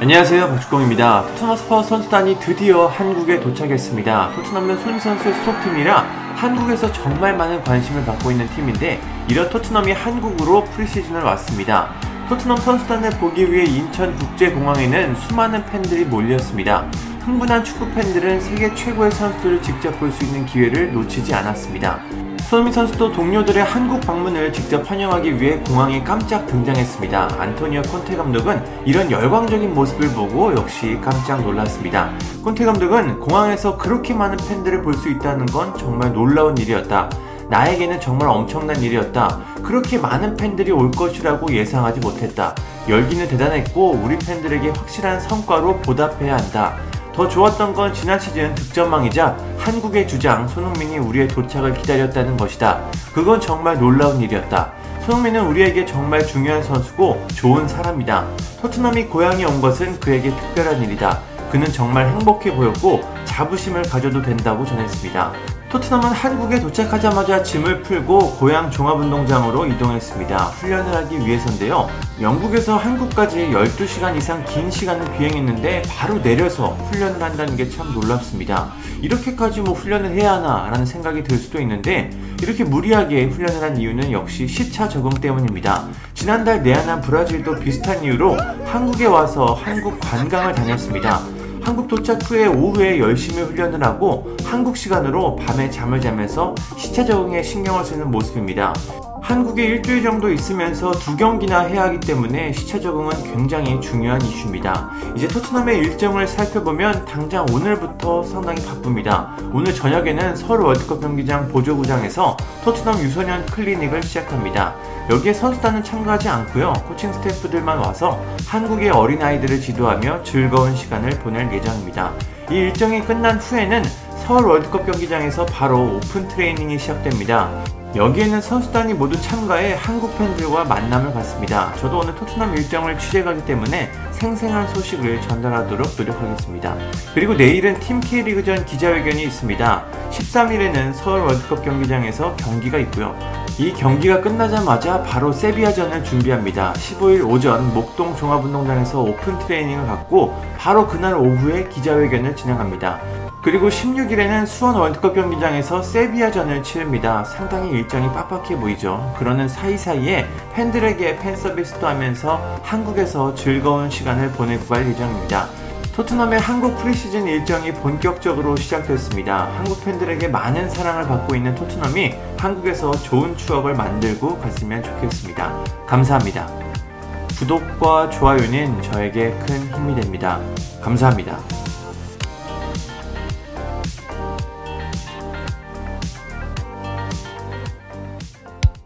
안녕하세요 박주공입니다. 토트넘 스퍼 선수단이 드디어 한국에 도착했습니다. 토트넘은 손흥민 선수의 소속팀이라 한국에서 정말 많은 관심을 받고 있는 팀인데 이런 토트넘이 한국으로 pre-season을 왔습니다. 토트넘 선수단을 보기 위해 인천국제공항에는 수많은 팬들이 몰렸습니다. 흥분한 축구 팬들은 세계 최고의 선수들을 직접 볼 수 있는 기회를 놓치지 않았습니다. 손흥민 선수도 동료들의 한국 방문을 직접 환영하기 위해 공항에 깜짝 등장했습니다. 안토니오 콘테 감독은 이런 열광적인 모습을 보고 역시 깜짝 놀랐습니다. 콘테 감독은 공항에서 그렇게 많은 팬들을 볼 수 있다는 건 정말 놀라운 일이었다. 나에게는 정말 엄청난 일이었다. 그렇게 많은 팬들이 올 것이라고 예상하지 못했다. 열기는 대단했고 우리 팬들에게 확실한 성과로 보답해야 한다. 더 좋았던 건 지난 시즌 득점왕이자 한국의 주장 손흥민이 우리의 도착을 기다렸다는 것이다. 그건 정말 놀라운 일이었다. 손흥민은 우리에게 정말 중요한 선수고 좋은 사람이다. 토트넘이 고향에 온 것은 그에게 특별한 일이다. 그는 정말 행복해 보였고 자부심을 가져도 된다고 전했습니다. 토트넘은 한국에 도착하자마자 짐을 풀고 고향 종합운동장으로 이동했습니다. 훈련을 하기 위해서인데요. 영국에서 한국까지 12시간 이상 긴 시간을 비행했는데 바로 내려서 훈련을 한다는 게 참 놀랍습니다. 이렇게까지 뭐 훈련을 해야 하나 라는 생각이 들 수도 있는데 이렇게 무리하게 훈련을 한 이유는 역시 시차 적응 때문입니다. 지난달 내한한 브라질도 비슷한 이유로 한국에 와서 한국 관광을 다녔습니다. 한국 도착 후에 오후에 열심히 훈련을 하고 한국 시간으로 밤에 잠을 자면서 시차 적응에 신경을 쓰는 모습입니다. 한국에 일주일 정도 있으면서 두 경기나 해야 하기 때문에 시차 적응은 굉장히 중요한 이슈입니다. 이제 토트넘의 일정을 살펴보면 당장 오늘부터 상당히 바쁩니다. 오늘 저녁에는 서울 월드컵 경기장 보조구장에서 토트넘 유소년 클리닉을 시작합니다. 여기에 선수단은 참가하지 않고요. 코칭 스태프들만 와서 한국의 어린아이들을 지도하며 즐거운 시간을 보낼 예정입니다. 이 일정이 끝난 후에는 서울 월드컵 경기장에서 바로 open training이 시작됩니다. 여기에는 선수단이 모두 참가해 한국 팬들과 만남을 갖습니다. 저도 오늘 토트넘 일정을 취재 가기 때문에 생생한 소식을 전달하도록 노력하겠습니다. 그리고 내일은 팀 K리그전 기자회견이 있습니다. 13일에는 서울 월드컵 경기장에서 경기가 있고요. 이 경기가 끝나자마자 바로 세비야전을 준비합니다. 15일 오전 목동 종합운동장에서 오픈 트레이닝을 갖고 바로 그날 오후에 기자회견을 진행합니다. 그리고 16일에는 수원 월드컵 경기장에서 세비야전을 치릅니다. 상당히 일정이 빡빡해 보이죠. 그러는 사이사이에 팬들에게 팬 서비스도 하면서 한국에서 즐거운 시간 을 보내고 갈 예정입니다. 토트넘의 한국 프리시즌 일정이 본격적으로 시작됐습니다. 한국 팬들에게 많은 사랑을 받고 있는 토트넘이 한국에서 좋은 추억을 만들고 갔으면 좋겠습니다. 감사합니다. 구독과 좋아요는 저에게 큰 힘이 됩니다. 감사합니다.